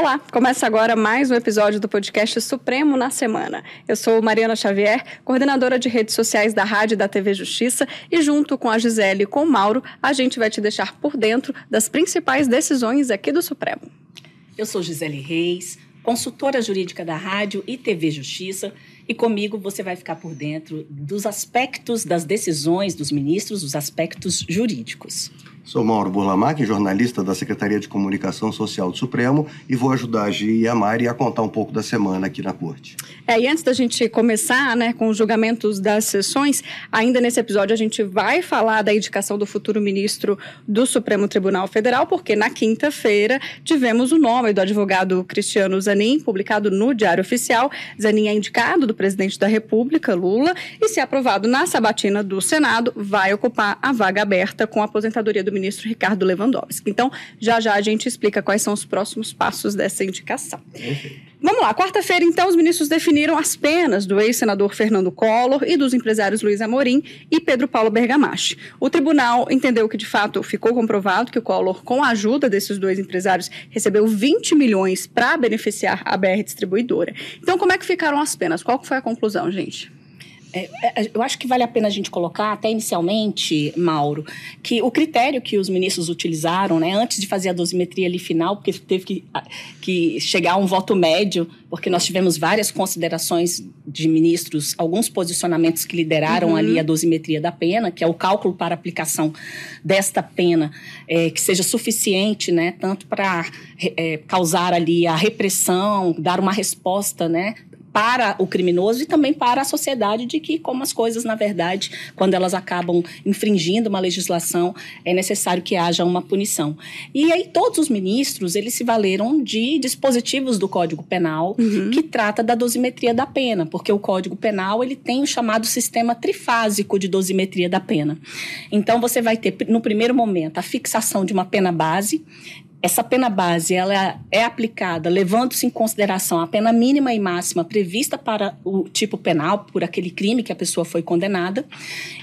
Olá, começa agora mais um episódio do podcast Supremo na Semana. Eu sou Mariana Xavier, coordenadora de redes sociais da Rádio e da TV Justiça, e junto com a Gisele e com o Mauro, a gente vai te deixar por dentro das principais decisões aqui do Supremo. Eu sou Gisele Reis, consultora jurídica da Rádio e TV Justiça, e comigo você vai ficar por dentro dos aspectos das decisões dos ministros, os aspectos jurídicos. Sou Mauro Burlamac, jornalista da Secretaria de Comunicação Social do Supremo e vou ajudar a Gi e a Mari a contar um pouco da semana aqui na Corte. É, e antes da gente começar né, com os julgamentos das sessões, ainda nesse episódio a gente vai falar da indicação do futuro ministro do Supremo Tribunal Federal, porque na quinta-feira tivemos o nome do advogado Cristiano Zanin, publicado no Diário Oficial. Zanin é indicado do presidente da República, Lula, e se aprovado na sabatina do Senado, vai ocupar a vaga aberta com a aposentadoria do ministro Ricardo Lewandowski. Então, já já a gente explica quais são os próximos passos dessa indicação. Vamos lá, quarta-feira, então, os ministros definiram as penas do ex-senador Fernando Collor e dos empresários Luiz Amorim e Pedro Paulo Bergamache. O tribunal entendeu que, de fato, ficou comprovado que o Collor, com a ajuda desses dois empresários, recebeu 20 milhões para beneficiar a BR Distribuidora. Então, como é que ficaram as penas? Qual foi a conclusão, gente? É, é, eu acho que vale a pena a gente colocar, até inicialmente, Mauro, que o critério que os ministros utilizaram, né, antes de fazer a dosimetria ali final, porque teve que, que chegar a um voto médio, porque nós tivemos várias considerações de ministros, alguns posicionamentos que lideraram uhum. ali a dosimetria da pena, que é o cálculo para aplicação desta pena, é, que seja suficiente, né, tanto para é, causar ali a repressão, dar uma resposta, né, para o criminoso e também para a sociedade de que como as coisas na verdade quando elas acabam infringindo uma legislação é necessário que haja uma punição e aí todos os ministros eles se valeram de dispositivos do Código Penal uhum. que trata da dosimetria da pena porque o Código Penal ele tem o chamado sistema trifásico de dosimetria da pena então você vai ter no primeiro momento a fixação de uma pena base essa pena base ela é aplicada levando-se em consideração a pena mínima e máxima prevista para o tipo penal por aquele crime que a pessoa foi condenada.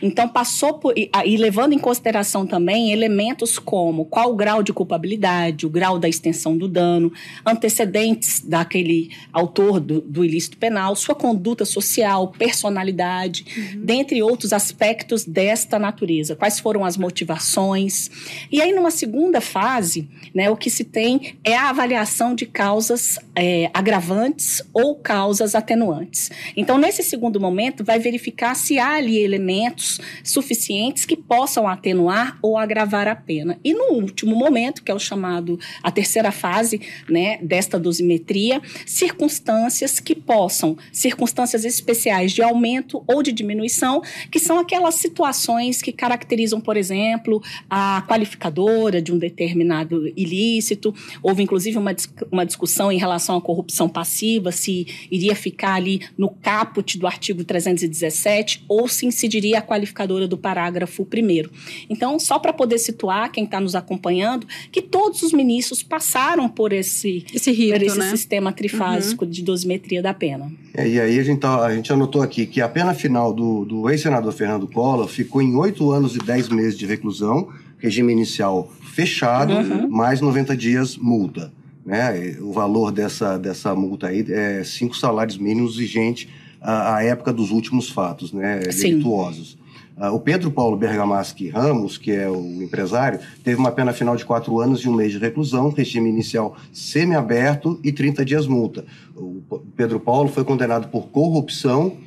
Então passou por e, e levando em consideração também elementos como qual o grau de culpabilidade, o grau da extensão do dano, antecedentes daquele autor do, do ilícito penal, sua conduta social, personalidade, uhum. dentre outros aspectos desta natureza. Quais foram as motivações? E aí numa segunda fase, né, o que se tem é a avaliação de causas é, agravantes ou causas atenuantes. Então, nesse segundo momento, vai verificar se há ali elementos suficientes que possam atenuar ou agravar a pena. E no último momento, que é o chamado, a terceira fase né, desta dosimetria, circunstâncias que possam, circunstâncias especiais de aumento ou de diminuição, que são aquelas situações que caracterizam, por exemplo, a qualificadora de um determinado ilícito ilícito. Houve, inclusive, uma, uma discussão em relação à corrupção passiva, se iria ficar ali no caput do artigo 317 ou se incidiria a qualificadora do parágrafo 1. Então, só para poder situar quem está nos acompanhando, que todos os ministros passaram por esse, esse, rito, por esse né? sistema trifásico uhum. de dosimetria da pena. É, e aí a gente, tá, a gente anotou aqui que a pena final do, do ex-senador Fernando Collor ficou em oito anos e dez meses de reclusão, regime inicial fechado, uhum. mais 90 dias multa. Né? O valor dessa, dessa multa aí é cinco salários mínimos vigente à, à época dos últimos fatos né, delituosos. Uh, o Pedro Paulo Bergamaschi Ramos, que é o empresário, teve uma pena final de quatro anos e um mês de reclusão, regime inicial semiaberto e 30 dias multa. O Pedro Paulo foi condenado por corrupção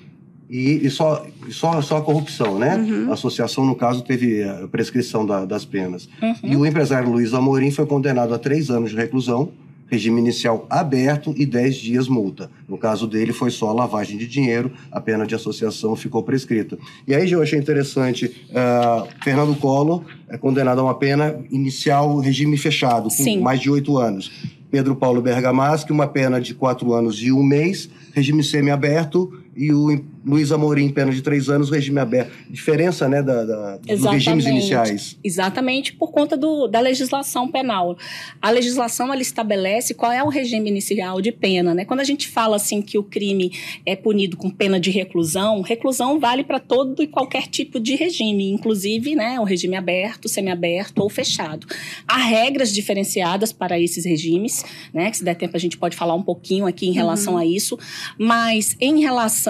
e, e só, só, só a corrupção, né? Uhum. A associação, no caso, teve a prescrição da, das penas. Uhum. E o empresário Luiz Amorim foi condenado a três anos de reclusão, regime inicial aberto e dez dias multa. No caso dele, foi só lavagem de dinheiro, a pena de associação ficou prescrita. E aí, eu achei interessante, uh, Fernando Collor é condenado a uma pena inicial regime fechado, com Sim. mais de oito anos. Pedro Paulo Bergamaschi, uma pena de quatro anos e um mês, regime semiaberto e o Luiz Amorim, pena de três anos, regime aberto. Diferença, né, da, da dos regimes iniciais. Exatamente, por conta do, da legislação penal. A legislação, ela estabelece qual é o regime inicial de pena, né? Quando a gente fala, assim, que o crime é punido com pena de reclusão, reclusão vale para todo e qualquer tipo de regime, inclusive, né, o regime aberto, semiaberto ou fechado. Há regras diferenciadas para esses regimes, né, que se der tempo a gente pode falar um pouquinho aqui em relação uhum. a isso, mas em relação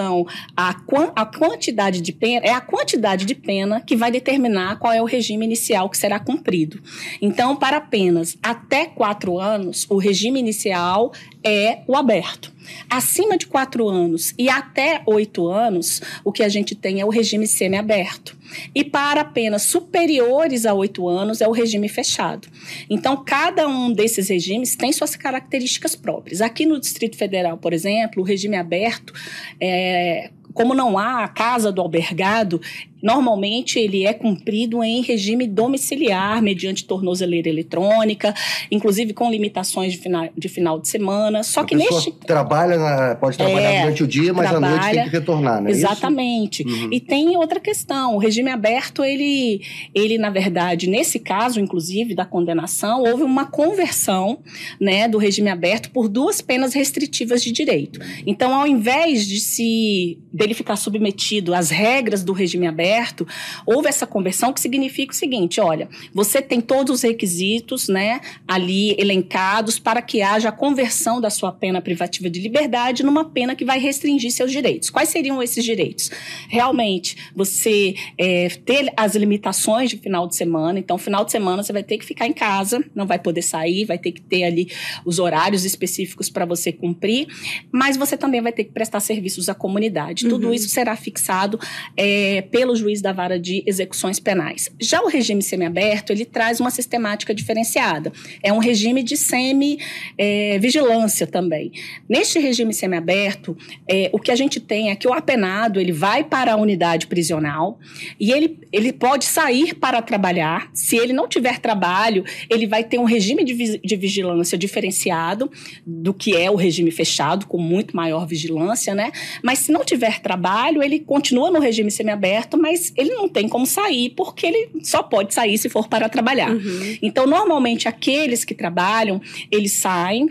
a, a quantidade de pena, é a quantidade de pena que vai determinar qual é o regime inicial que será cumprido. Então, para penas até quatro anos, o regime inicial é o aberto. Acima de quatro anos e até oito anos, o que a gente tem é o regime semiaberto. E para penas superiores a oito anos, é o regime fechado. Então, cada um desses regimes tem suas características próprias. Aqui no Distrito Federal, por exemplo, o regime aberto é, como não há a casa do albergado, Normalmente, ele é cumprido em regime domiciliar, mediante tornozeleira eletrônica, inclusive com limitações de final de, final de semana. Só a que neste. Trabalha, na, pode trabalhar é, durante o dia, mas trabalha, à noite tem que retornar, né? Exatamente. Uhum. E tem outra questão: o regime aberto, ele, ele, na verdade, nesse caso, inclusive, da condenação, houve uma conversão né, do regime aberto por duas penas restritivas de direito. Então, ao invés de se dele ficar submetido às regras do regime aberto, certo, houve essa conversão que significa o seguinte: olha, você tem todos os requisitos, né, ali elencados para que haja a conversão da sua pena privativa de liberdade numa pena que vai restringir seus direitos. Quais seriam esses direitos? Realmente, você é, ter as limitações de final de semana. Então, final de semana você vai ter que ficar em casa, não vai poder sair, vai ter que ter ali os horários específicos para você cumprir, mas você também vai ter que prestar serviços à comunidade. Uhum. Tudo isso será fixado é, pelo juiz da vara de execuções penais. Já o regime semiaberto, ele traz uma sistemática diferenciada. É um regime de semi-vigilância é, também. Neste regime semiaberto, é, o que a gente tem é que o apenado, ele vai para a unidade prisional e ele, ele pode sair para trabalhar. Se ele não tiver trabalho, ele vai ter um regime de, de vigilância diferenciado do que é o regime fechado, com muito maior vigilância, né? Mas se não tiver trabalho, ele continua no regime semiaberto, mas mas ele não tem como sair porque ele só pode sair se for para trabalhar. Uhum. Então, normalmente, aqueles que trabalham, eles saem,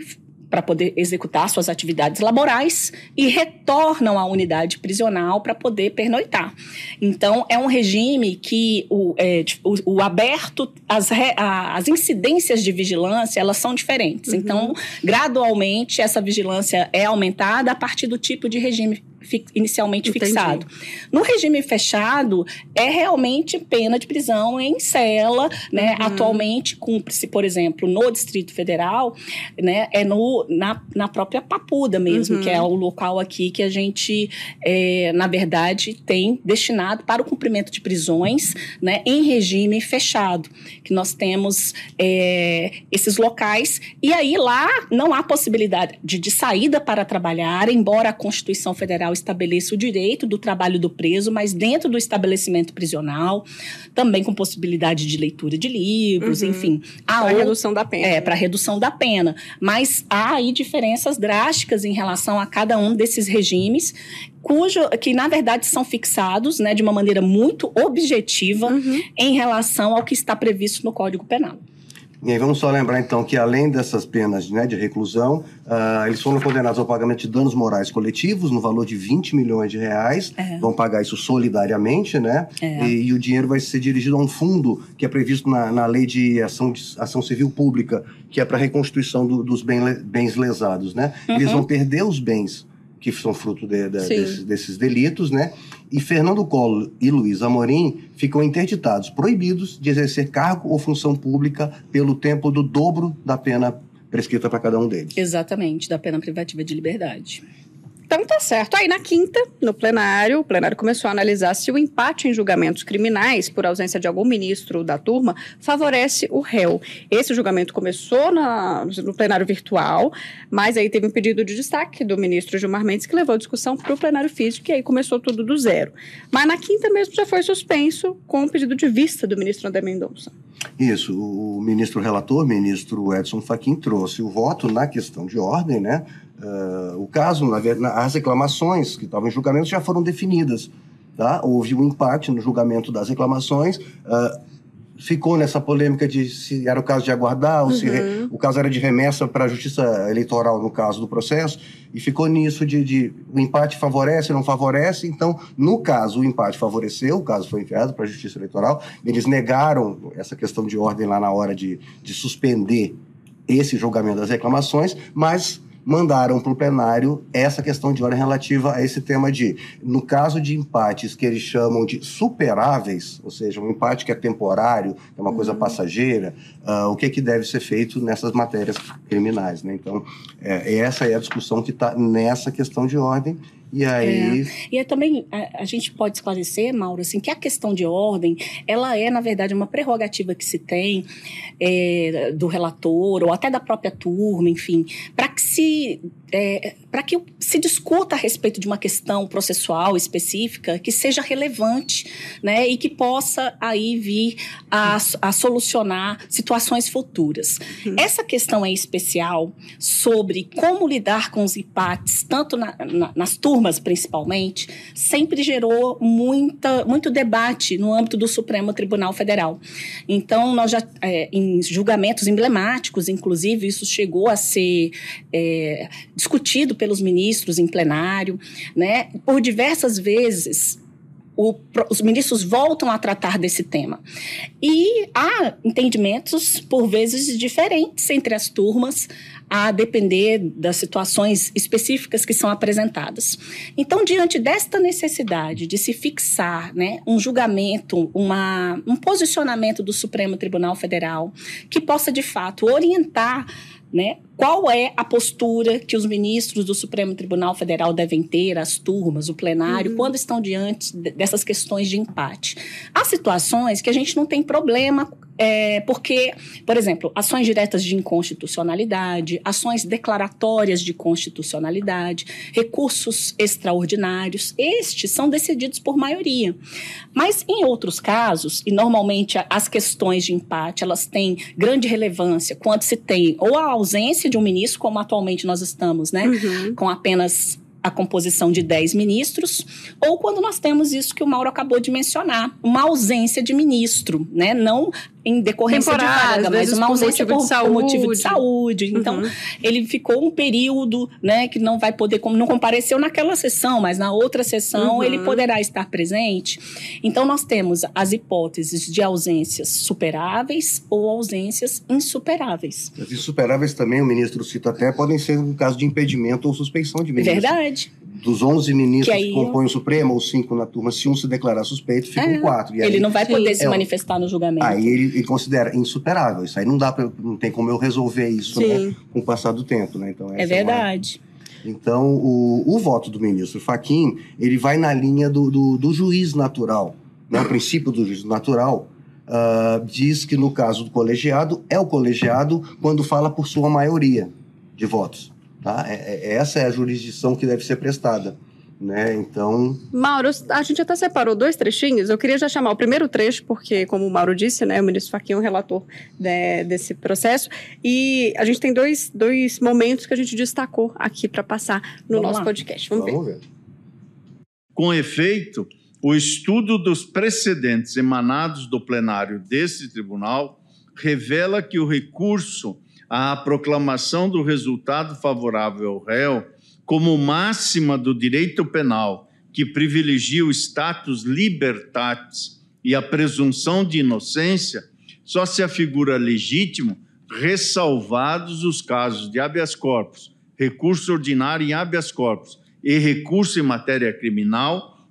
para poder executar suas atividades laborais e retornam à unidade prisional para poder pernoitar. Então, é um regime que o, é, o, o aberto, as, re, a, as incidências de vigilância, elas são diferentes. Uhum. Então, gradualmente, essa vigilância é aumentada a partir do tipo de regime inicialmente Entendi. fixado. No regime fechado, é realmente pena de prisão em cela, né? Uhum. Atualmente cumpre-se, por exemplo, no Distrito Federal, né? É no, na, na própria Papuda mesmo, uhum. que é o local aqui que a gente, é, na verdade, tem destinado para o cumprimento de prisões, né? Em regime fechado, que nós temos é, esses locais e aí lá não há possibilidade de, de saída para trabalhar, embora a Constituição Federal Federal estabeleça o direito do trabalho do preso, mas dentro do estabelecimento prisional, também com possibilidade de leitura de livros, uhum. enfim. Para redução da pena. É, para redução da pena. Mas há aí diferenças drásticas em relação a cada um desses regimes cujo que na verdade são fixados, né, de uma maneira muito objetiva uhum. em relação ao que está previsto no Código Penal. E aí vamos só lembrar então que além dessas penas né, de reclusão, uh, eles foram condenados ao pagamento de danos morais coletivos no valor de 20 milhões de reais. É. Vão pagar isso solidariamente, né? É. E, e, o dinheiro vai ser dirigido a um fundo que é previsto na, na lei de ação, de ação civil pública, que é para reconstrução do, dos bem, bens lesados, né? Uhum. Eles vão perder os bens que são fruto de, de, desses, desses, delitos, né? E Fernando Collor e Luiz Amorim ficam interditados, proibidos de exercer cargo ou função pública pelo tempo do dobro da pena prescrita para cada um deles. Exatamente, da pena privativa de liberdade. Então tá certo. Aí na quinta, no plenário, o plenário começou a analisar se o empate em julgamentos criminais por ausência de algum ministro da turma favorece o réu. Esse julgamento começou na, no plenário virtual, mas aí teve um pedido de destaque do ministro Gilmar Mendes que levou a discussão para o plenário físico e aí começou tudo do zero. Mas na quinta mesmo já foi suspenso com o pedido de vista do ministro André Mendonça. Isso, o ministro relator, ministro Edson Fachin, trouxe o voto na questão de ordem, né? Uh, o caso, na verdade, as reclamações que estavam em julgamento já foram definidas, tá? Houve um empate no julgamento das reclamações, uh, ficou nessa polêmica de se era o caso de aguardar, ou uhum. se re, o caso era de remessa para a justiça eleitoral, no caso do processo, e ficou nisso de, de o empate favorece, não favorece. Então, no caso, o empate favoreceu, o caso foi enviado para a justiça eleitoral, eles negaram essa questão de ordem lá na hora de, de suspender esse julgamento das reclamações, mas mandaram para o plenário essa questão de ordem relativa a esse tema de, no caso de empates que eles chamam de superáveis, ou seja, um empate que é temporário, que é uma uhum. coisa passageira, uh, o que, que deve ser feito nessas matérias criminais. Né? Então, é, essa é a discussão que está nessa questão de ordem e aí. É. E é também a, a, gente pode esclarecer, Mauro, assim, que a questão de ordem, ela é, na verdade, uma prerrogativa que se tem é, do relator ou até da própria turma, enfim, para que se é, para que se discuta a respeito de uma questão processual específica que seja relevante, né, e que possa aí vir a, a solucionar situações futuras. Uhum. Essa questão é especial sobre como lidar com os empates, tanto na, na, nas turmas principalmente, sempre gerou muita, muito debate no âmbito do Supremo Tribunal Federal. Então, nós já, é, em julgamentos emblemáticos, inclusive, isso chegou a ser é, discutido pelos ministros em plenário, né? Por diversas vezes o, os ministros voltam a tratar desse tema. E há entendimentos, por vezes, diferentes entre as turmas, a depender das situações específicas que são apresentadas. Então, diante desta necessidade de se fixar né, um julgamento, uma, um posicionamento do Supremo Tribunal Federal que possa, de fato, orientar né? Qual é a postura que os ministros do Supremo Tribunal Federal devem ter, as turmas, o plenário, uhum. quando estão diante dessas questões de empate? Há situações que a gente não tem problema é, porque, por exemplo, ações diretas de inconstitucionalidade, ações declaratórias de constitucionalidade, recursos extraordinários, estes são decididos por maioria. Mas em outros casos, e normalmente as questões de empate, elas têm grande relevância quando se tem ou a ausência de um ministro, como atualmente nós estamos, né, uhum. com apenas a composição de 10 ministros, ou quando nós temos isso que o Mauro acabou de mencionar, uma ausência de ministro, né? Não em decorrência de vaga, mas uma ausência por, por, motivo de saúde. Então, uhum. ele ficou um período, né, que não vai poder, não compareceu naquela sessão, mas na outra sessão uhum. ele poderá estar presente. Então, nós temos as hipóteses de ausências superáveis ou ausências insuperáveis. As insuperáveis também, o ministro cita até, podem ser um caso de impedimento ou suspeição de ministro. Verdade dos 11 ministros que, que compõem o Supremo, ou cinco na turma, se um se declarar suspeito, ficam é, quatro. ele não vai poder sim. se é, manifestar no julgamento. Aí ele, ele, considera insuperável. Isso aí não dá pra, não tem como eu resolver isso né, com o passar do tempo. Né? Então, é verdade. É uma... Então, o, o voto do ministro Faquim, ele vai na linha do, do, do juiz natural. Né? O princípio do juiz natural uh, diz que, no caso do colegiado, é o colegiado quando fala por sua maioria de votos. Tá? É, é, essa é a jurisdição que deve ser prestada. Né? Então. Mauro, a gente até separou dois trechinhos. Eu queria já chamar o primeiro trecho, porque, como o Mauro disse, né, o ministro Faquinha é o relator de, desse processo. E a gente tem dois, dois momentos que a gente destacou aqui para passar no Vamos nosso lá. podcast. Vamos, Vamos ver. ver. Com efeito, o estudo dos precedentes emanados do plenário desse tribunal revela que o recurso à proclamação do resultado favorável ao réu como máxima do direito penal que privilegia o status libertatis e a presunção de inocência, só se afigura legítimo ressalvados os casos de habeas corpus, recurso ordinário em habeas corpus e recurso em matéria criminal,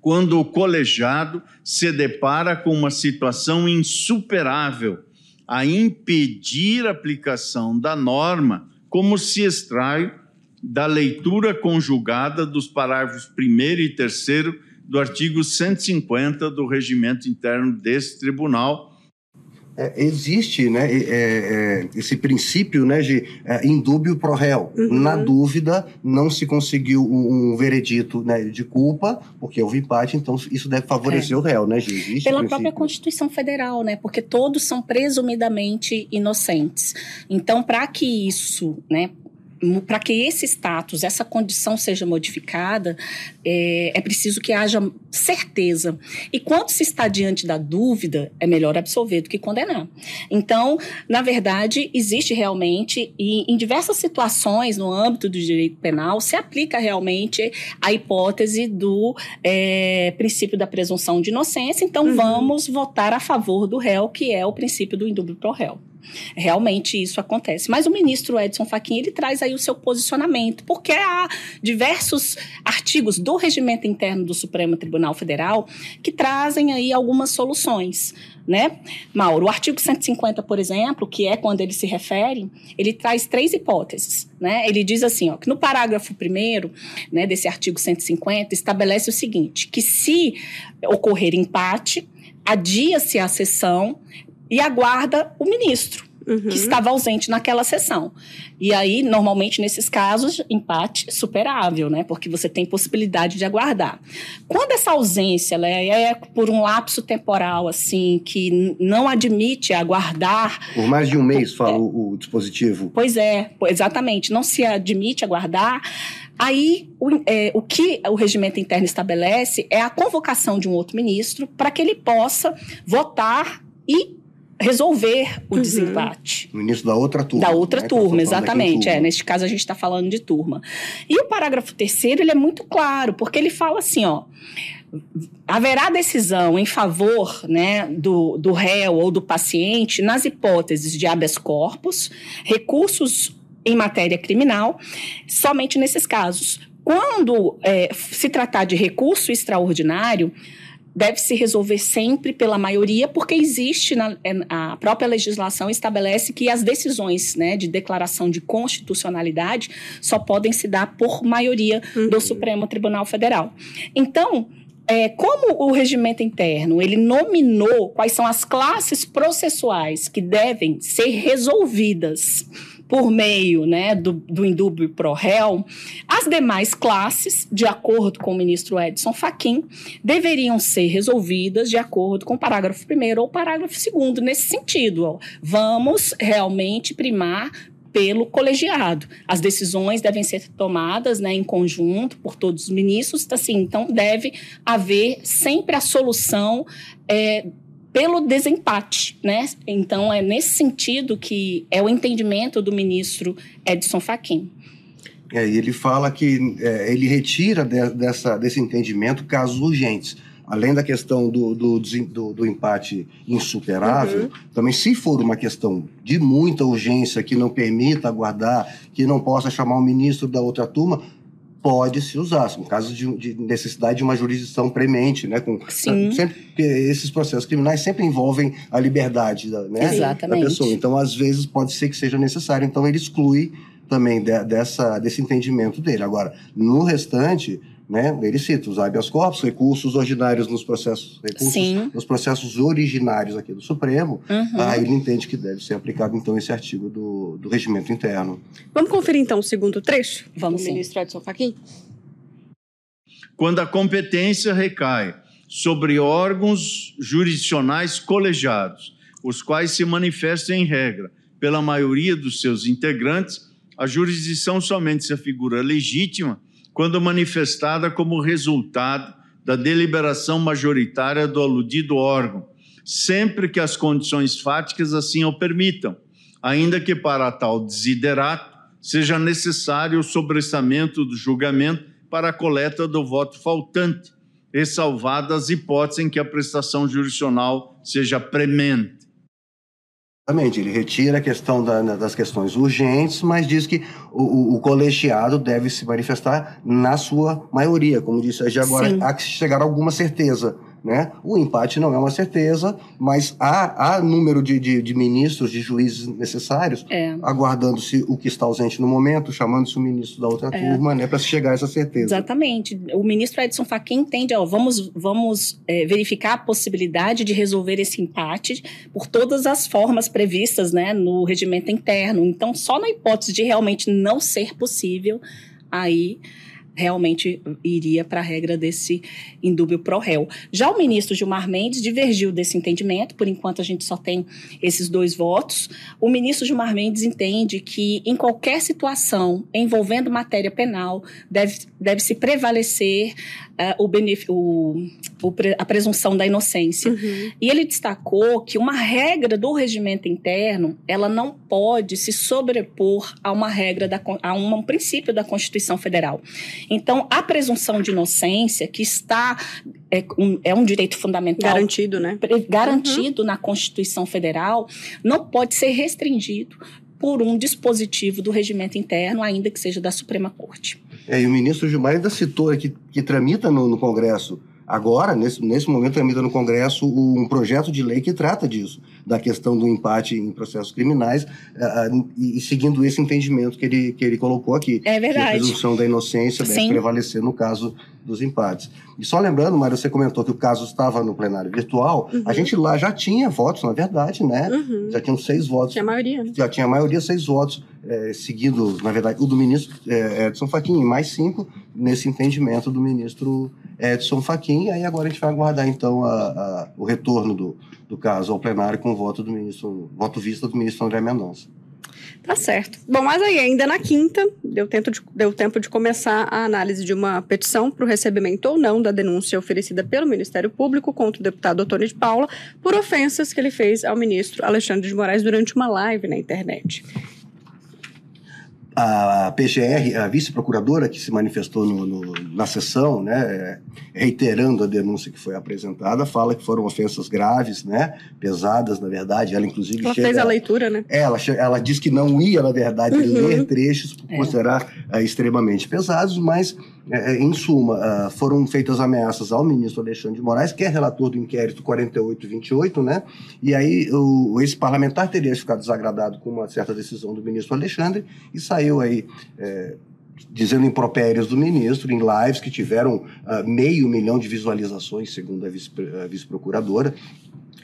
quando o colegiado se depara com uma situação insuperável a impedir a aplicação da norma, como se extrai da leitura conjugada dos parágrafos 1 e 3 do artigo 150 do regimento interno desse tribunal. É, existe né, é, é, esse princípio né, de é, indúbio pro réu. Uhum. Na dúvida, não se conseguiu um, um veredito né, de culpa, porque houve empate, então isso deve favorecer é. o réu, né, Existe Pela própria Constituição Federal, né? Porque todos são presumidamente inocentes. Então, para que isso, né, para que esse status, essa condição seja modificada, é, é, preciso que haja certeza. E quando se está diante da dúvida, é melhor absolver do que condenar. Então, na verdade, existe realmente, e em diversas situações no âmbito do direito penal, se aplica realmente a hipótese do é, princípio da presunção de inocência. Então, uhum. vamos votar a favor do réu, que é o princípio do indúbio pro réu. Realmente isso acontece. Mas o ministro Edson Fachin, ele traz aí o seu posicionamento, porque há diversos artigos do regimento interno do Supremo Tribunal Federal que trazem aí algumas soluções. Né? Mauro, o artigo 150, por exemplo, que é quando ele se refere, ele traz três hipóteses. Né? Ele diz assim, ó, que no parágrafo primeiro né, desse artigo 150, estabelece o seguinte, que se ocorrer empate, adia-se a sessão e aguarda o ministro. Uhum. que estava ausente naquela sessão. E aí, normalmente, nesses casos, empate superável, né? Porque você tem possibilidade de aguardar. Quando essa ausência é, é por um lapso temporal, assim, que não admite aguardar... Por mais de um mês, é, fala o, o dispositivo. Pois é, exatamente. Não se admite aguardar... Aí, o, é, o, que o regimento interno estabelece é a convocação de um outro ministro para que ele possa votar e resolver o uhum. desempate. No início da outra turma. Da outra né? turma, exatamente. É, neste caso a gente está falando de turma. E o parágrafo terceiro ele é muito claro, porque ele fala assim, ó. Haverá decisão em favor né, do, do réu ou do paciente nas hipóteses de habeas corpus, recursos em matéria criminal, somente nesses casos. Quando é, se tratar de recurso extraordinário, deve se resolver sempre pela maioria, porque existe na, é, a própria legislação estabelece que as decisões né, de declaração de constitucionalidade só podem se dar por maioria uhum. do Supremo Tribunal Federal. Então, é, como o regimento interno ele nominou quais são as classes processuais que devem ser resolvidas por meio né, do, do indúbio pro réu, as demais classes, de acordo com o ministro Edson Fachin, deveriam ser resolvidas de acordo com o parágrafo 1 ou parágrafo 2 nesse sentido. Ó, vamos realmente primar pelo colegiado. As decisões devem ser tomadas né, em conjunto por todos os ministros, assim, então deve haver sempre a solução é, pelo desempate, né? Então é nesse sentido que é o entendimento do ministro Edson Fachin. É, e ele fala que é, ele retira de, dessa, desse entendimento casos urgentes. Além da questão do, do, do, do empate insuperável, uhum. também se for uma questão de muita urgência que não permita aguardar, que não possa chamar o ministro da outra turma, pode se usar, no caso de, de, necessidade de uma jurisdição premente, né? Com, Sim. Sempre, esses processos criminais sempre envolvem a liberdade da, né, da pessoa. Então, às vezes, pode ser que seja necessário. Então, ele exclui também de, dessa, desse entendimento dele. Agora, no restante, né? Ele cita os habeas corpus, recursos ordinários nos processos, recursos Sim. nos processos originários aqui do Supremo. Uhum. Aí ele entende que deve ser aplicado então esse artigo do, do regimento interno. Vamos conferir então o segundo trecho? Vamos, do ministro Edson Fachin. Quando a competência recai sobre órgãos jurisdicionais colegiados, os quais se manifestam em regra pela maioria dos seus integrantes, a jurisdição somente se afigura legítima quando manifestada como resultado da deliberação majoritária do aludido órgão, sempre que as condições fáticas assim o permitam, ainda que para tal desiderato seja necessário o sobressamento do julgamento para a coleta do voto faltante, ressalvadas as hipóteses em que a prestação jurisdicional seja premente. Exatamente, ele retira a questão da, das questões urgentes, mas diz que o, o, colegiado deve se manifestar na sua maioria, como disse aí agora, Sim. há que chegar a alguma certeza né? O empate não é uma certeza, mas há, há número de, de, de ministros, de juízes necessários, É. aguardando-se o que está ausente no momento, chamando-se o ministro da outra É. turma, né? Para se chegar a essa certeza. Exatamente. O ministro Edson Fachin entende, ó, vamos, vamos é, verificar a possibilidade de resolver esse empate por todas as formas previstas né, no regimento interno. Então, só na hipótese de realmente não ser possível, aí realmente iria para a regra desse indúbio pro réu. Já o ministro Gilmar Mendes divergiu desse entendimento, por enquanto a gente só tem esses dois votos. O ministro Gilmar Mendes entende que em qualquer situação envolvendo matéria penal deve, deve se prevalecer ah, o benef- o- o pre- a presunção da inocência. Uhum. E ele destacou que uma regra do regimento interno, ela não pode se sobrepor a uma regra da, a um princípio da Constituição Federal. Então, a presunção de inocência que está é um, é um direito fundamental Garantido, né? garantido na Constituição Federal não pode ser restringido por um dispositivo do regimento interno, ainda que seja da Suprema Corte. É, e o ministro Gilmar ainda citou que, que tramita no, no Congresso, agora, nesse, nesse momento, tramita no Congresso um projeto de lei que trata disso, da questão do empate em processos criminais, ah, e, e seguindo esse entendimento que ele, que ele colocou aqui. É Que a verdade. presunção da inocência deve Sim. prevalecer no caso dos empates. E só lembrando, Mário, você comentou que o caso estava no plenário virtual, a gente lá já tinha votos, na verdade, né? Uhum. Já tinham seis votos Tinha a maioria, né? já tinha a maioria seis votos, seguindo, na verdade, o do ministro eh, Edson Fachin, mais cinco nesse entendimento do ministro Edson Fachin. E aí agora a gente vai aguardar, então, a- a- o retorno do, do caso ao plenário com o voto do ministro, voto vista do ministro André Mendonça. Tá certo. Bom, mas aí ainda na quinta, deu tempo de, deu tempo de começar a análise de uma petição para o recebimento ou não da denúncia oferecida pelo Ministério Público contra o deputado Antônio de Paula por ofensas que ele fez ao ministro Alexandre de Moraes durante uma live na internet. A PGR, a vice-procuradora que se manifestou no- no- na sessão, né, eh, reiterando a denúncia que foi apresentada, fala que foram ofensas graves, né, pesadas, na verdade. Ela, inclusive, Ela chega fez a leitura, né? Ela, che- ela diz que não ia, na verdade, Uhum. ler trechos por É. considerar extremamente pesados, mas, em suma, ah, foram feitas ameaças ao ministro Alexandre de Moraes, que é relator do inquérito 4828, né? E aí o, esse parlamentar teria ficado desagradado com uma certa decisão do ministro Alexandre e saiu aí. eh, Dizendo impropérios do ministro em lives que tiveram ah, meio milhão de visualizações, segundo a vice- a vice-procuradora.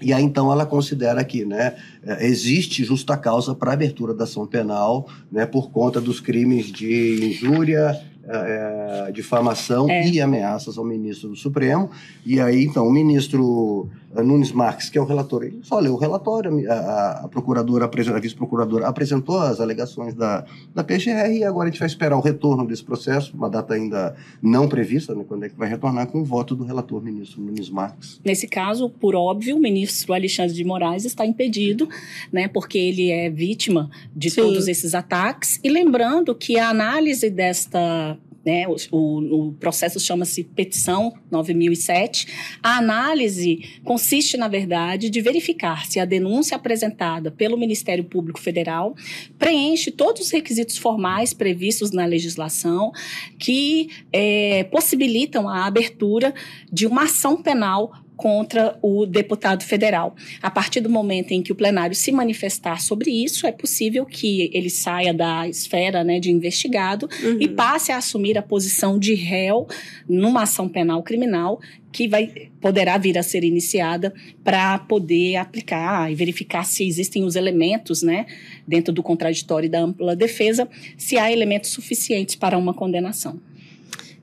E aí, então, ela considera que né, eh, existe justa causa para a abertura da ação penal né, por conta dos crimes de injúria, eh, eh, difamação É. e ameaças ao ministro do Supremo. E aí, então, o ministro Nunes Marques, que é o relator, ele só leu o relatório, a, a- procuradora, a vice-procuradora apresentou as alegações da, da PGR e agora a gente vai esperar o retorno desse processo, uma data ainda não prevista, né, quando é que vai retornar, com o voto do relator ministro Nunes Marques. Nesse caso, por óbvio, o ministro Alexandre de Moraes está impedido, né, porque ele é vítima de Sim. todos esses ataques. E lembrando que a análise desta. Né, o, o- o processo chama-se Petição 9007. A análise consiste, na verdade, de verificar se a denúncia apresentada pelo Ministério Público Federal preenche todos os requisitos formais previstos na legislação que eh, possibilitam a abertura de uma ação penal contra o deputado federal. A partir do momento em que o plenário se manifestar sobre isso, é possível que ele saia da esfera né, de investigado Uhum. e passe a assumir a posição de réu numa ação penal criminal que vai, poderá vir a ser iniciada para poder aplicar e verificar se existem os elementos, né, dentro do contraditório e da ampla defesa, se há elementos suficientes para uma condenação.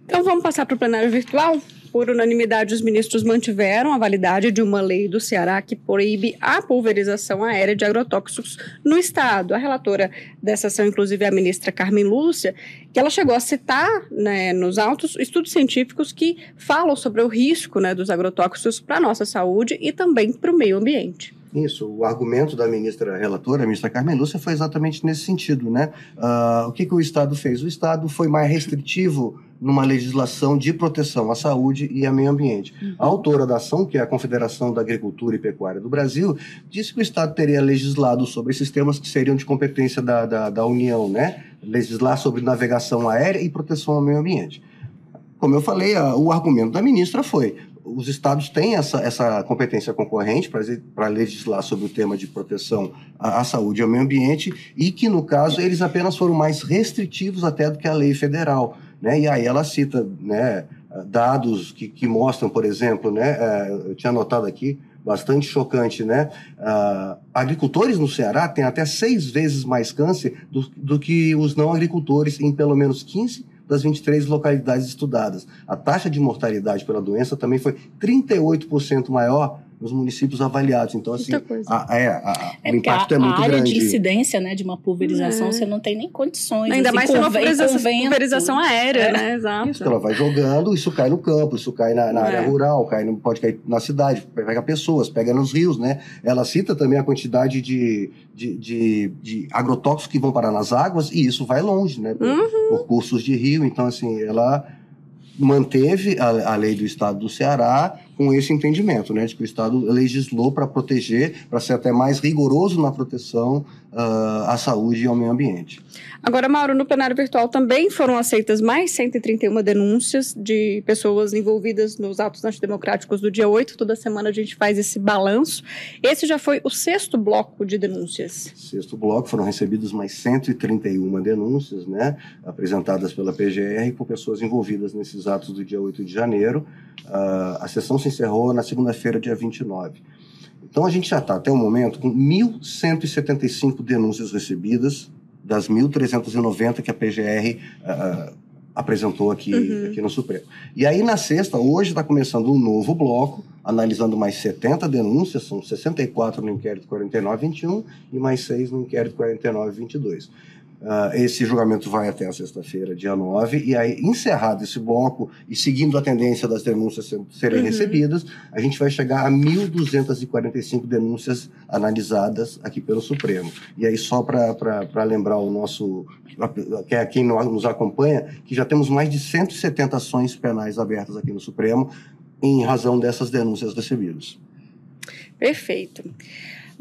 Então vamos passar para o plenário virtual? Por unanimidade, os ministros mantiveram a validade de uma lei do Ceará que proíbe a pulverização aérea de agrotóxicos no Estado. A relatora dessa ação, inclusive, é a ministra Carmen Lúcia, que ela chegou a citar né, nos autos estudos científicos que falam sobre o risco né, dos agrotóxicos para a nossa saúde e também para o meio ambiente. Isso, o argumento da ministra relatora, a ministra Carmen Lúcia, foi exatamente nesse sentido, né? Ah, o que, que o Estado fez? O Estado foi mais restritivo numa legislação de proteção à saúde e ao meio ambiente. A autora da ação, que é a Confederação da Agricultura e Pecuária do Brasil, disse que o Estado teria legislado sobre esses temas que seriam de competência da, da, da União, né? Legislar sobre navegação aérea e proteção ao meio ambiente. Como eu falei, o argumento da ministra foi os estados têm essa, essa competência concorrente para legislar sobre o tema de proteção à, à, saúde e ao meio ambiente e que, no caso, eles apenas foram mais restritivos até do que a lei federal. Né? E aí ela cita né, dados que, que mostram, por exemplo, né, é, eu tinha anotado aqui, bastante chocante, né? Uh, agricultores no Ceará têm até seis vezes mais câncer do, do que os não agricultores em pelo menos 15 das 23 localidades estudadas. A taxa de mortalidade pela doença também foi 38% maior nos municípios avaliados. Então, assim, a, é, a, é o impacto é muito grande. A área de incidência né, de uma pulverização, é. você não tem nem condições. Ainda assim, mais uma pulverização, pulverização aérea, é. né? Exato. Isso, ela vai jogando, isso cai no campo, isso cai na, na área é. rural, cai no, pode cair na cidade, pega pessoas, pega nos rios, né? Ela cita também a quantidade de, de, de, de agrotóxicos que vão parar nas águas e isso vai longe, né? Por, uhum. por cursos de rio. Então, assim, ela manteve a, a lei do estado do Ceará com esse entendimento, né, de que o Estado legislou para proteger, para ser até mais rigoroso na proteção uh, à saúde e ao meio ambiente. Agora, Mauro, no plenário virtual também foram aceitas mais 131 denúncias de pessoas envolvidas nos atos antidemocráticos do dia 8. Toda semana a gente faz esse balanço. Esse já foi o sexto bloco de denúncias. Sexto bloco, foram recebidas mais 131 denúncias, né, apresentadas pela PGR por pessoas envolvidas nesses atos do dia 8 de janeiro. Uh, a sessão se encerrou na segunda-feira, dia 29. Então, a gente já está, até o momento, com 1.175 denúncias recebidas, das 1.390 que a PGR uh, ah, apresentou aqui, uhum. aqui no Supremo. E aí, na sexta, hoje está começando um novo bloco, analisando mais 70 denúncias, são 64 no inquérito 4921 e mais 6 no inquérito 4922. Uh, esse julgamento vai até a sexta-feira, dia 9, e aí, encerrado esse bloco e seguindo a tendência das denúncias serem uhum. recebidas, a gente vai chegar a 1.245 denúncias analisadas aqui pelo Supremo. E aí, só para lembrar o nosso, que é quem nos acompanha, que já temos mais de 170 ações penais abertas aqui no Supremo em razão dessas denúncias recebidas. Perfeito.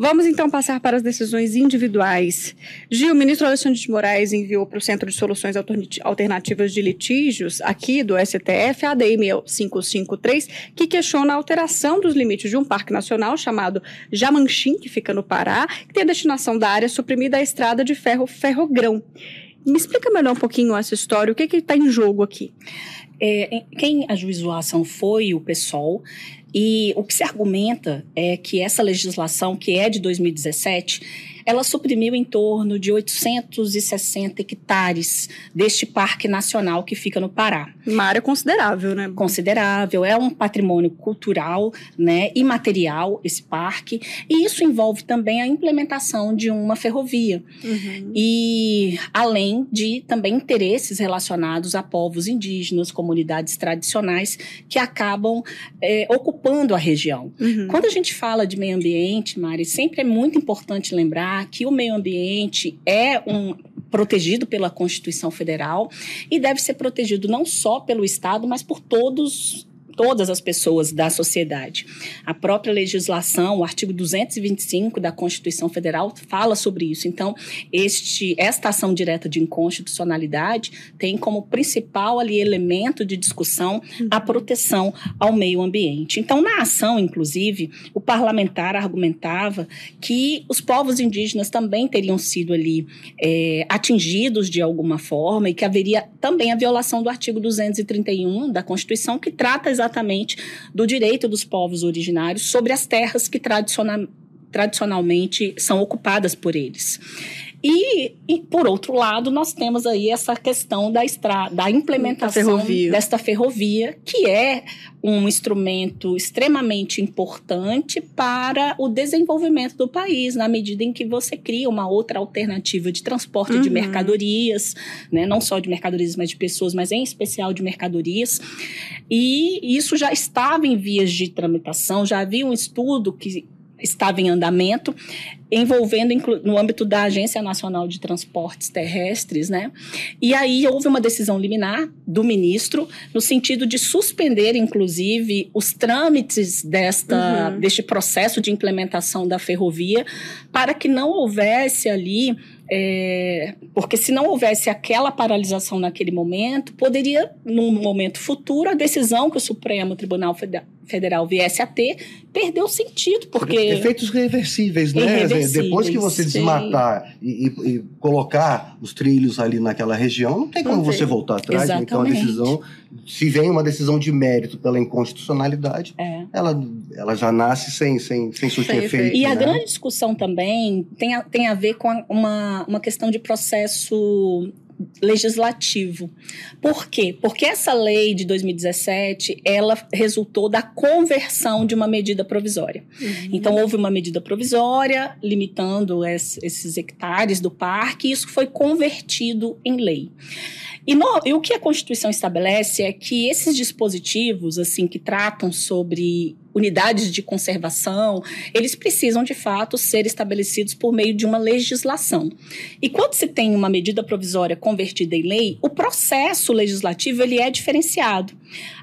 Vamos então passar para as decisões individuais. Gil, o ministro Alexandre de Moraes enviou para o Centro de Soluções Alternativas de Litígios, aqui do STF, a ADM 553, que questiona a alteração dos limites de um parque nacional chamado Jamanchim, que fica no Pará, que tem a destinação da área suprimida à estrada de ferro Ferrogrão. Me explica melhor um pouquinho essa história, o que está em jogo aqui? É, quem ajuizou a ação foi o PSOL, e o que se argumenta é que essa legislação, que é de 2017, ela suprimiu em torno de 860 hectares deste parque nacional que fica no Pará. Uma área considerável, né? Considerável, é um patrimônio cultural, né, imaterial esse parque, e isso envolve também a implementação de uma ferrovia. Uhum. E além de também interesses relacionados a povos indígenas, comunidades tradicionais que acabam é, ocupando a região. Uhum. Quando a gente fala de meio ambiente, Mari, sempre é muito importante lembrar que o meio ambiente é um protegido pela Constituição Federal e deve ser protegido não só pelo Estado, mas por todos todas as pessoas da sociedade. A própria legislação, o artigo 225 da Constituição Federal fala sobre isso. Então, este esta ação direta de inconstitucionalidade tem como principal ali elemento de discussão a proteção ao meio ambiente. Então, na ação, inclusive, o parlamentar argumentava que os povos indígenas também teriam sido ali é, atingidos de alguma forma e que haveria também a violação do artigo 231 da Constituição que trata exatamente exatamente do direito dos povos originários sobre as terras que tradicional, tradicionalmente são ocupadas por eles. E, e, por outro lado, nós temos aí essa questão da estrada, da implementação ferrovia. desta ferrovia, que é um instrumento extremamente importante para o desenvolvimento do país, na medida em que você cria uma outra alternativa de transporte uhum. de mercadorias, né? não só de mercadorias, mas de pessoas, mas em especial de mercadorias. E isso já estava em vias de tramitação, já havia um estudo que estava em andamento, envolvendo no âmbito da Agência Nacional de Transportes Terrestres, né? E aí houve uma decisão liminar do ministro no sentido de suspender, inclusive, os trâmites desta, uhum. deste processo de implementação da ferrovia, para que não houvesse ali é, porque se não houvesse aquela paralisação naquele momento, poderia, num momento futuro, a decisão que o Supremo Tribunal Federal viesse a ter, perdeu sentido, porque... Efeitos reversíveis, né? Irreversíveis, Depois que você desmatar e, e- colocar os trilhos ali naquela região, não tem como você voltar atrás. né? Então, a Exatamente. decisão, se vem uma decisão de mérito pela inconstitucionalidade, É. ela, ela já nasce sem, sem, sem surtir efeito. efeito. E a né? grande discussão também tem a, tem a ver com a- uma, uma questão de processo legislativo. Por quê? Porque essa lei de 2017, ela resultou da conversão de uma medida provisória. Então, houve uma medida provisória limitando es- esses hectares do parque, e isso foi convertido em lei. E, no- e o que a Constituição estabelece é que esses dispositivos, assim, que tratam sobre unidades de conservação, eles precisam, de fato, ser estabelecidos por meio de uma legislação. E quando se tem uma medida provisória convertida em lei, o processo legislativo ele é diferenciado.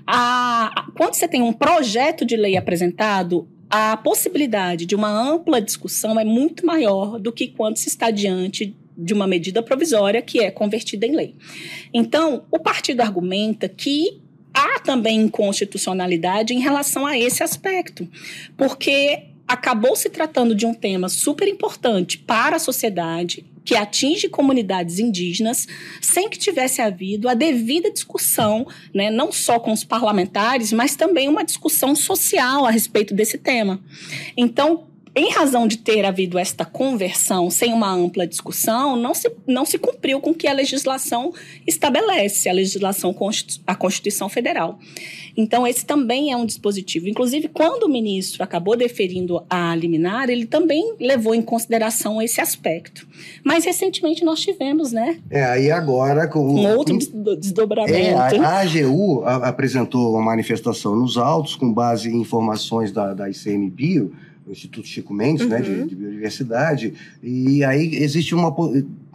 A- quando você tem um projeto de lei apresentado, a possibilidade de uma ampla discussão é muito maior do que quando se está diante de uma medida provisória que é convertida em lei. Então, o partido argumenta que há também inconstitucionalidade em relação a esse aspecto, porque acabou se tratando de um tema super importante para a sociedade, que atinge comunidades indígenas, sem que tivesse havido a devida discussão, né, não só com os parlamentares, mas também uma discussão social a respeito desse tema. Então, em razão de ter havido esta conversão sem uma ampla discussão, não se, não se cumpriu com o que a legislação estabelece, a legislação, a Constituição Federal. Então, esse também é um dispositivo. Inclusive, quando o ministro acabou deferindo a liminar, ele também levou em consideração esse aspecto. Mas, recentemente, nós tivemos, né, É, aí agora... Com, um outro desdo- É, desdobramento. a, AGU apresentou uma manifestação nos autos com base em informações da, da ICMBio, o Instituto Chico Mendes, né, de, de Biodiversidade, e aí existe uma,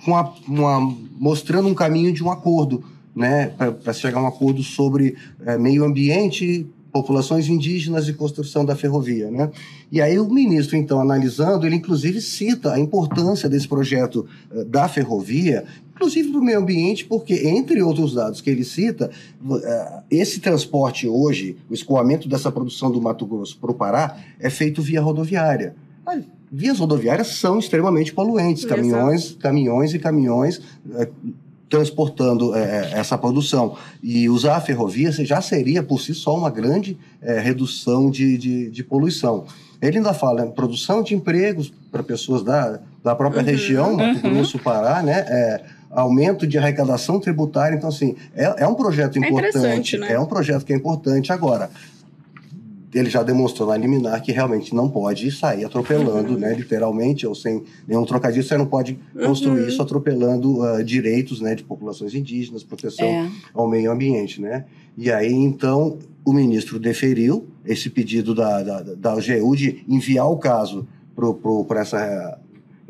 uma, uma- mostrando um caminho de um acordo, né, para chegar a um acordo sobre eh, meio ambiente, populações indígenas e construção da ferrovia, né? E aí o ministro, então, analisando, ele inclusive cita a importância desse projeto eh, da ferrovia, inclusive para o meio ambiente, porque, entre outros dados que ele cita, eh, esse transporte hoje, o escoamento dessa produção do Mato Grosso para o Pará, é feito via rodoviária. As Vias rodoviárias são extremamente poluentes, caminhões, caminhões e caminhões eh, transportando eh, essa produção. E usar a ferrovia já seria, por si só, uma grande eh, redução de, de, de poluição. Ele ainda fala em produção de empregos para pessoas da, da própria Uhum, região, Mato uhum. Grosso, Pará, né? É, aumento de arrecadação tributária. Então, assim, é, é um projeto interessante, importante. né? É um projeto que é importante. Agora, ele já demonstrou na liminar que realmente não pode sair atropelando, Uhum. né, literalmente, ou sem nenhum trocadilho, você não pode construir Uhum. isso atropelando ah, direitos né, de populações indígenas, proteção É. ao meio ambiente. Né? E aí, então, o ministro deferiu esse pedido da, da, da AGU de enviar o caso para essa.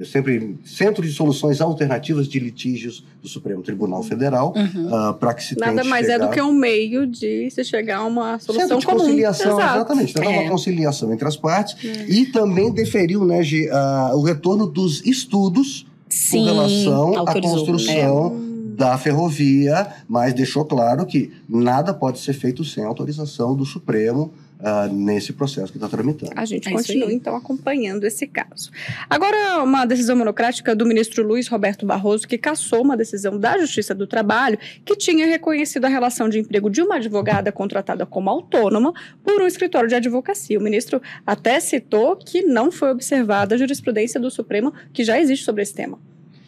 Eu sempre. Centro de Soluções Alternativas de Litígios do Supremo Tribunal Federal, Uhum. para que se Nada tente mais é chegar... do que um meio de se chegar a uma solução Centro de comum. conciliação, Exato. exatamente. Tentar É. uma conciliação entre as partes. E também deferiu né, ah, o retorno dos estudos Sim, com relação à autorizou. construção Hum. da ferrovia, mas deixou claro que nada pode ser feito sem autorização do Supremo ah, nesse processo que está tramitando. A gente É continua, então, acompanhando esse caso. Agora, uma decisão monocrática do ministro Luiz Roberto Barroso, que cassou uma decisão da Justiça do Trabalho, que tinha reconhecido a relação de emprego de uma advogada contratada como autônoma por um escritório de advocacia. O ministro até citou que não foi observada a jurisprudência do Supremo que já existe sobre esse tema.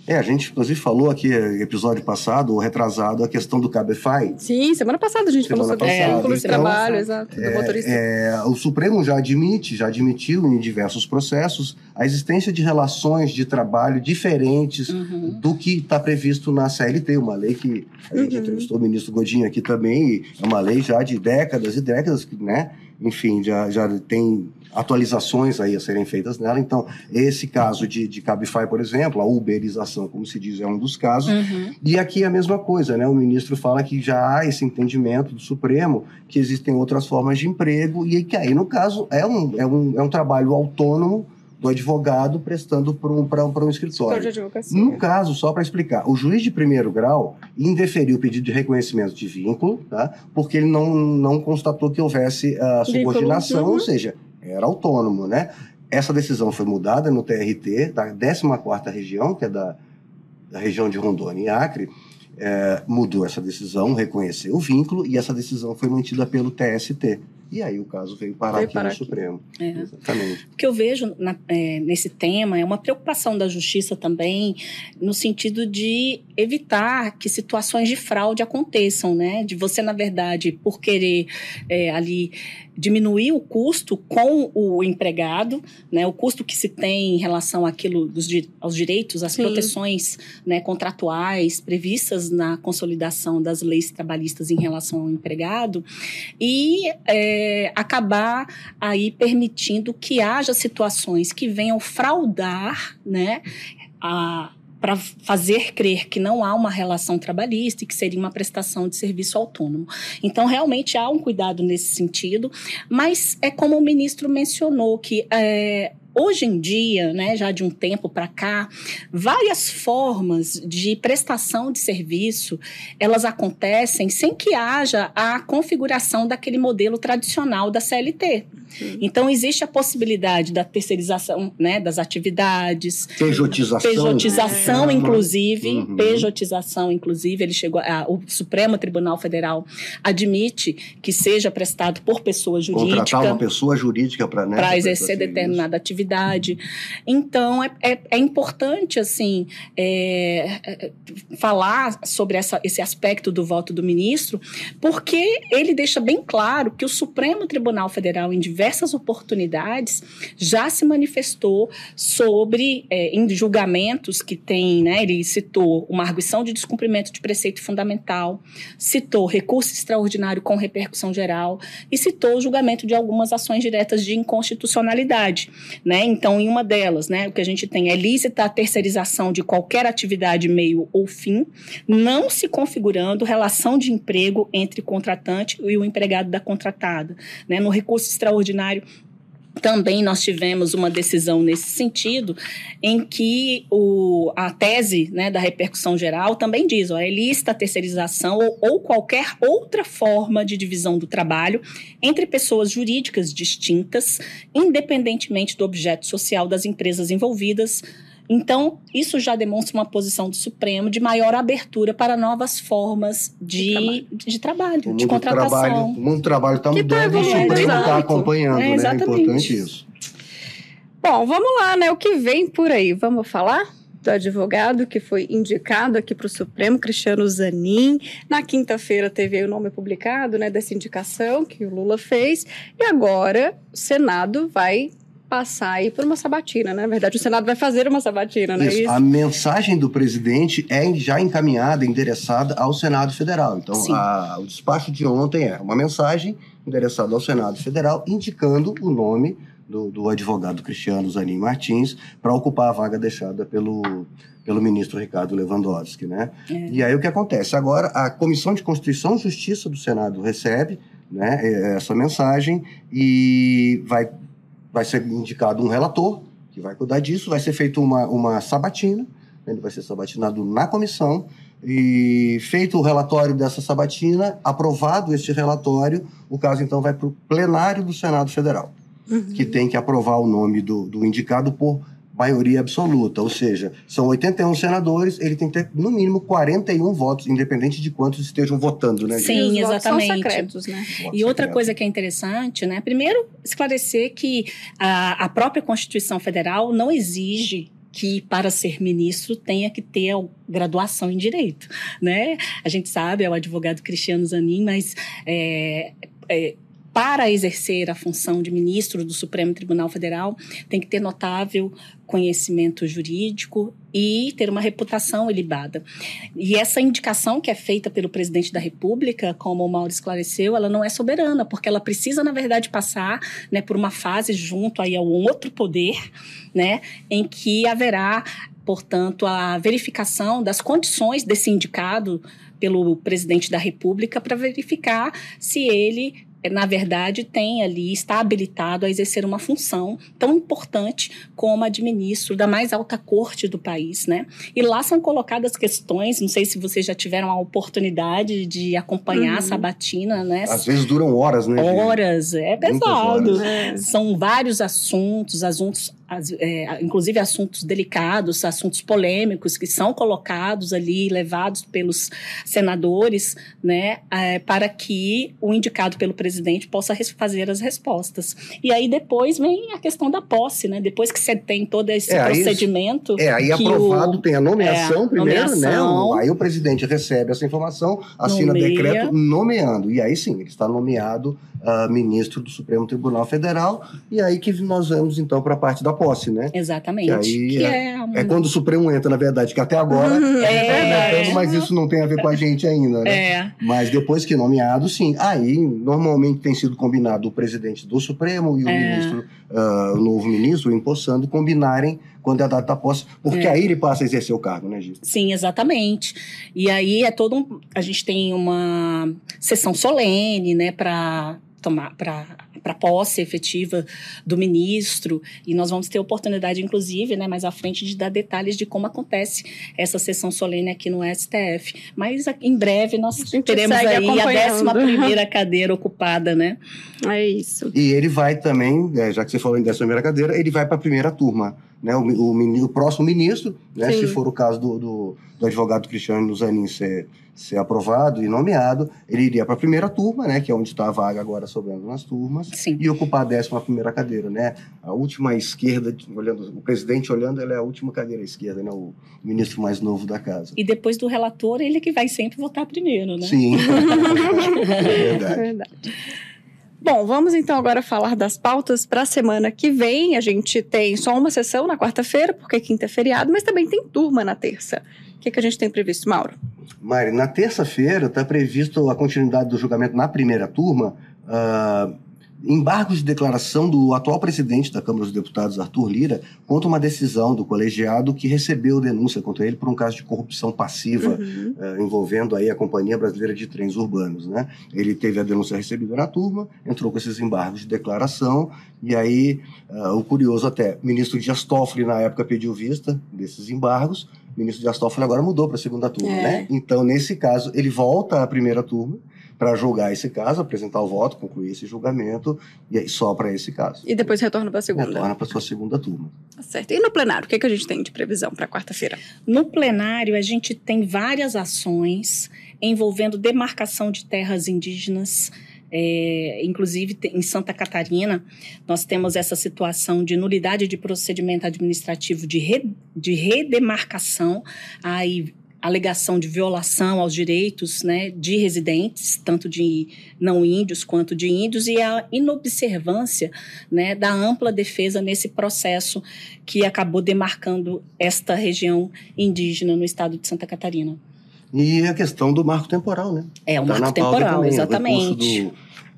É, a gente inclusive falou aqui no episódio passado, ou retrasado, a questão do Cabify. Sim, semana passada a gente falou Semana sobre passada, o vínculo de então, trabalho, exato, do motorista. É, o Supremo já admite, já admitiu em diversos processos a existência de relações de trabalho diferentes Uhum. do que está previsto na CLT, uma lei que a gente Uhum. entrevistou o ministro Godinho aqui também, e é uma lei já de décadas e décadas, que, né? Enfim, já, já tem atualizações aí a serem feitas nela. Então, esse caso de, de Cabify, por exemplo, a uberização, como se diz, é um dos casos. Uhum. E aqui é a mesma coisa, né? O ministro fala que já há esse entendimento do Supremo que existem outras formas de emprego e que aí, no caso, é um, é um, é um trabalho autônomo do advogado prestando para um, um escritório. No caso, só para explicar, o juiz de primeiro grau indeferiu o pedido de reconhecimento de vínculo, tá? porque ele não, não constatou que houvesse a subordinação, uhum. ou seja, era autônomo, né? Essa decisão foi mudada no TRT da 14ª região, que é da, da região de Rondônia e Acre, é, mudou essa decisão, reconheceu o vínculo e essa decisão foi mantida pelo TST. E aí o caso veio parar veio aqui parar no aqui. Supremo. É. Exatamente. O que eu vejo na, é, nesse tema é uma preocupação da justiça também, no sentido de evitar que situações de fraude aconteçam, né? De você, na verdade, por querer é, ali diminuir o custo com o empregado, né, o custo que se tem em relação àquilo dos, aos direitos, às Sim. proteções né, contratuais previstas na consolidação das leis trabalhistas em relação ao empregado e é, acabar aí permitindo que haja situações que venham fraudar, né, a para fazer crer que não há uma relação trabalhista e que seria uma prestação de serviço autônomo. Então, realmente há um cuidado nesse sentido, mas é como o ministro mencionou, que é, Hoje em dia, né, já de um tempo para cá, várias formas de prestação de serviço, elas acontecem sem que haja a configuração daquele modelo tradicional da CLT. Uhum. Então existe a possibilidade da terceirização, né, das atividades, pejotização, pejotização é. inclusive, uhum. pejotização inclusive, ele chegou a, o Supremo Tribunal Federal admite que seja prestado por pessoa jurídica. Contratar uma pessoa jurídica para né, exercer determinada atividade Então, é, é, é importante, assim, é, é, falar sobre essa, esse aspecto do voto do ministro, porque ele deixa bem claro que o Supremo Tribunal Federal, em diversas oportunidades, já se manifestou sobre, é, em julgamentos que tem, né, ele citou uma arguição de descumprimento de preceito fundamental, citou recurso extraordinário com repercussão geral e citou o julgamento de algumas ações diretas de inconstitucionalidade. Né? Né? Então, em uma delas, né, o que a gente tem é lícita a terceirização de qualquer atividade, meio ou fim, não se configurando relação de emprego entre contratante e o empregado da contratada. Né? No recurso extraordinário também nós tivemos uma decisão nesse sentido, em que o, a tese né, da repercussão geral também diz: ó, é lista a terceirização ou, ou qualquer outra forma de divisão do trabalho entre pessoas jurídicas distintas, independentemente do objeto social das empresas envolvidas então, isso já demonstra uma posição do Supremo de maior abertura para novas formas de, de, de trabalho, de contratação. Trabalho, o mundo do trabalho está mudando e o Supremo está acompanhando, é, né? É importante isso. Bom, vamos lá, né? O que vem por aí? Vamos falar? do advogado que foi indicado aqui para o Supremo, Cristiano Zanin. Na quinta-feira teve o nome publicado né, dessa indicação que o Lula fez. E agora o Senado vai passar aí por uma sabatina, né? Na verdade, o Senado vai fazer uma sabatina, né? Isso. Isso. A mensagem do presidente é já encaminhada, endereçada ao Senado Federal. Então, a, o despacho de ontem é uma mensagem endereçada ao Senado Federal, indicando o nome do, do advogado Cristiano Zanin Martins para ocupar a vaga deixada pelo, pelo ministro Ricardo Lewandowski, né? É. E aí o que acontece? Agora, a Comissão de Constituição e Justiça do Senado recebe né, essa mensagem e vai vai ser indicado um relator que vai cuidar disso, vai ser feita uma, uma sabatina, ele vai ser sabatinado na comissão, e feito o relatório dessa sabatina, aprovado este relatório, o caso então vai para o plenário do Senado Federal, uhum. que tem que aprovar o nome do, do indicado por maioria absoluta, ou seja, são 81 senadores, ele tem que ter no mínimo 41 votos, independente de quantos estejam votando, né? Sim, exatamente. São secretos, né? E outra coisa que é interessante, né? Primeiro, esclarecer que a, a própria Constituição Federal não exige que para ser ministro tenha que ter graduação em direito, né? A gente sabe é o advogado Cristiano Zanin, mas é, é, para exercer a função de ministro do Supremo Tribunal Federal, tem que ter notável conhecimento jurídico e ter uma reputação ilibada. E essa indicação que é feita pelo presidente da República, como o Mauro esclareceu, ela não é soberana, porque ela precisa, na verdade, passar né, por uma fase junto aí ao outro poder, né, em que haverá, portanto, a verificação das condições desse indicado pelo presidente da República para verificar se ele na verdade, tem ali, está habilitado a exercer uma função tão importante como a de ministro da mais alta corte do país, né? E lá são colocadas questões, não sei se vocês já tiveram a oportunidade de acompanhar uhum. a sabatina, né? Às vezes duram horas, né? Horas, é pesado. Horas. É. São vários assuntos, assuntos é, inclusive assuntos delicados, assuntos polêmicos que são colocados ali, levados pelos senadores, né, é, para que o indicado pelo presidente possa fazer as respostas. E aí depois vem a questão da posse, né? Depois que você tem todo esse é, procedimento. Aí, é, aí aprovado o, tem a nomeação é, primeiro, né? nomeação, né? aí o presidente recebe essa informação, assina nomeia. decreto nomeando. E aí sim, ele está nomeado uh, ministro do Supremo Tribunal Federal, e aí que nós vamos então para a parte da posse, né? Exatamente. Que aí que é, é, é, quando o Supremo entra, na verdade, que até agora uhum. é, é, mas isso não tem a ver com a gente ainda, né? É. Mas depois que nomeado, sim. Aí, normalmente tem sido combinado o presidente do Supremo e o é. ministro, uh, o novo ministro, empossando, combinarem quando é a data da posse, porque é. aí ele passa a exercer o cargo, né, Gil? Sim, exatamente. E aí é todo um, a gente tem uma sessão solene, né, para tomar para posse efetiva do ministro. E nós vamos ter oportunidade inclusive né mais à frente de dar detalhes de como acontece essa sessão solene aqui no STF mas em breve nós teremos aí a décima primeira cadeira ocupada né? É isso. E ele vai também é, já que você falou em décima primeira cadeira ele vai para a primeira turma né, o, o, o, próximo ministro, né, se for o caso do, do, do advogado Cristiano Zanin ser, ser aprovado e nomeado, ele iria para a primeira turma, né, que é onde está a vaga agora sobrando nas turmas, Sim. e ocupar a décima primeira cadeira, né, a última esquerda, olhando, o presidente olhando, ela é a última cadeira à esquerda, né, o ministro mais novo da casa. E depois do relator, ele que vai sempre votar primeiro, né? Sim, é verdade. É verdade. Bom, vamos então agora falar das pautas para a semana que vem. A gente tem só uma sessão na quarta-feira, porque quinta é feriado, mas também tem turma na terça. O que, que a gente tem previsto, Mauro? Mari, na terça-feira está previsto a continuidade do julgamento na primeira turma. Uh, embargos de declaração do atual presidente da Câmara dos Deputados, Arthur Lira, contra uma decisão do colegiado que recebeu denúncia contra ele por um caso de corrupção passiva uhum. uh, envolvendo aí a Companhia Brasileira de Trens Urbanos. Né? Ele teve a denúncia recebida na turma, entrou com esses embargos de declaração e aí uh, o curioso até, o ministro Dias Toffoli na época pediu vista desses embargos, o ministro Dias Toffoli agora mudou para a segunda turma, é. né? Então, nesse caso, ele volta à primeira turma para julgar esse caso, apresentar o voto, concluir esse julgamento, e aí só para esse caso. E depois retorna para a segunda. Retorna para sua segunda turma. Tá certo. E no plenário, o que, é que a gente tem de previsão para quarta-feira? No plenário, a gente tem várias ações envolvendo demarcação de terras indígenas. É, inclusive em Santa Catarina, nós temos essa situação de nulidade de procedimento administrativo de, re, de redemarcação. Aí alegação de violação aos direitos né, de residentes, tanto de não índios quanto de índios, e a inobservância né, da ampla defesa nesse processo que acabou demarcando esta região indígena no estado de Santa Catarina. E a questão do marco temporal, né? É, o tá marco temporal, também, exatamente.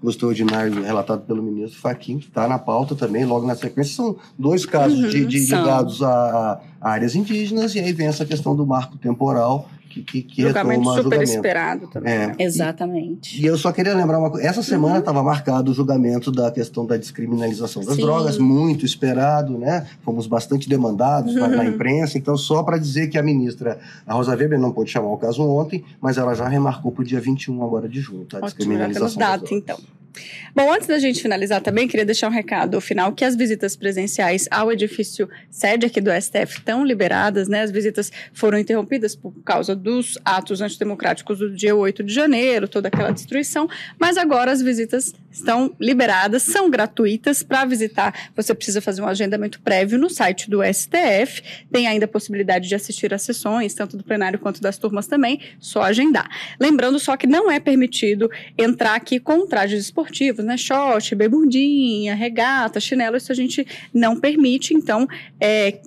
O do extraordinário relatado pelo ministro Faquim, que está na pauta também, logo na sequência. São dois casos uhum, de, de ligados a, a, áreas indígenas, e aí vem essa questão do marco temporal, que, que, que julgamento retoma super julgamento. esperado também. É, né? Exatamente. E, e, eu só queria lembrar uma coisa. Essa semana estava uhum. marcado o julgamento da questão da descriminalização das Sim. drogas, muito esperado, né? Fomos bastante demandados uhum. na imprensa. Então, só para dizer que a ministra, a Rosa Weber, não pôde chamar o caso ontem, mas ela já remarcou para o dia 21 agora de junho, tá? A descriminalização Ótimo, já dados, então. Bom, antes da gente finalizar também, queria deixar um recado final que as visitas presenciais ao edifício sede aqui do STF estão liberadas, né? As visitas foram interrompidas por causa dos atos antidemocráticos do dia 8 de janeiro, toda aquela destruição, mas agora as visitas estão liberadas, são gratuitas. Para visitar, você precisa fazer um agendamento prévio no site do STF. Tem ainda a possibilidade de assistir às sessões, tanto do plenário quanto das turmas também, só agendar. Lembrando só que não é permitido entrar aqui com trajes esportivos né? Short, bermudinha, regata, chinelo, isso a gente não permite. Então, é,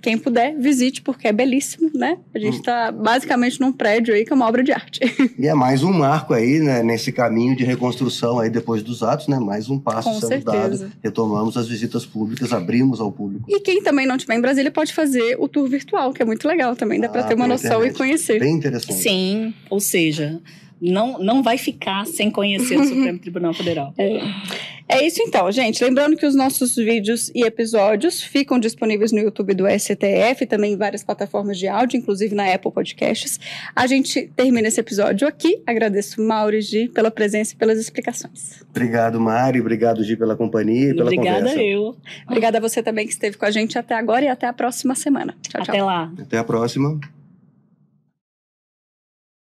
quem puder, visite, porque é belíssimo, né? A gente está hum. basicamente num prédio aí que é uma obra de arte. E é mais um marco aí, né, nesse caminho de reconstrução aí depois dos atos, né? Mais um passo Com sendo certeza. dado. Retomamos as visitas públicas, abrimos ao público. E quem também não estiver em Brasília pode fazer o tour virtual, que é muito legal também, dá ah, para ter uma noção internet. e conhecer. Bem interessante. Sim, ou seja, não, não vai ficar sem conhecer o Supremo Tribunal Federal. É. É isso então, gente. Lembrando que os nossos vídeos e episódios ficam disponíveis no YouTube do STF, também em várias plataformas de áudio, inclusive na Apple Podcasts. A gente termina esse episódio aqui. Agradeço Mauro e Gi pela presença e pelas explicações. Obrigado, Mari. Obrigado, Gi, pela companhia e pela Obrigada conversa. eu. Obrigada a você também que esteve com a gente até agora e até a próxima semana. Tchau, tchau. Até lá. Até a próxima.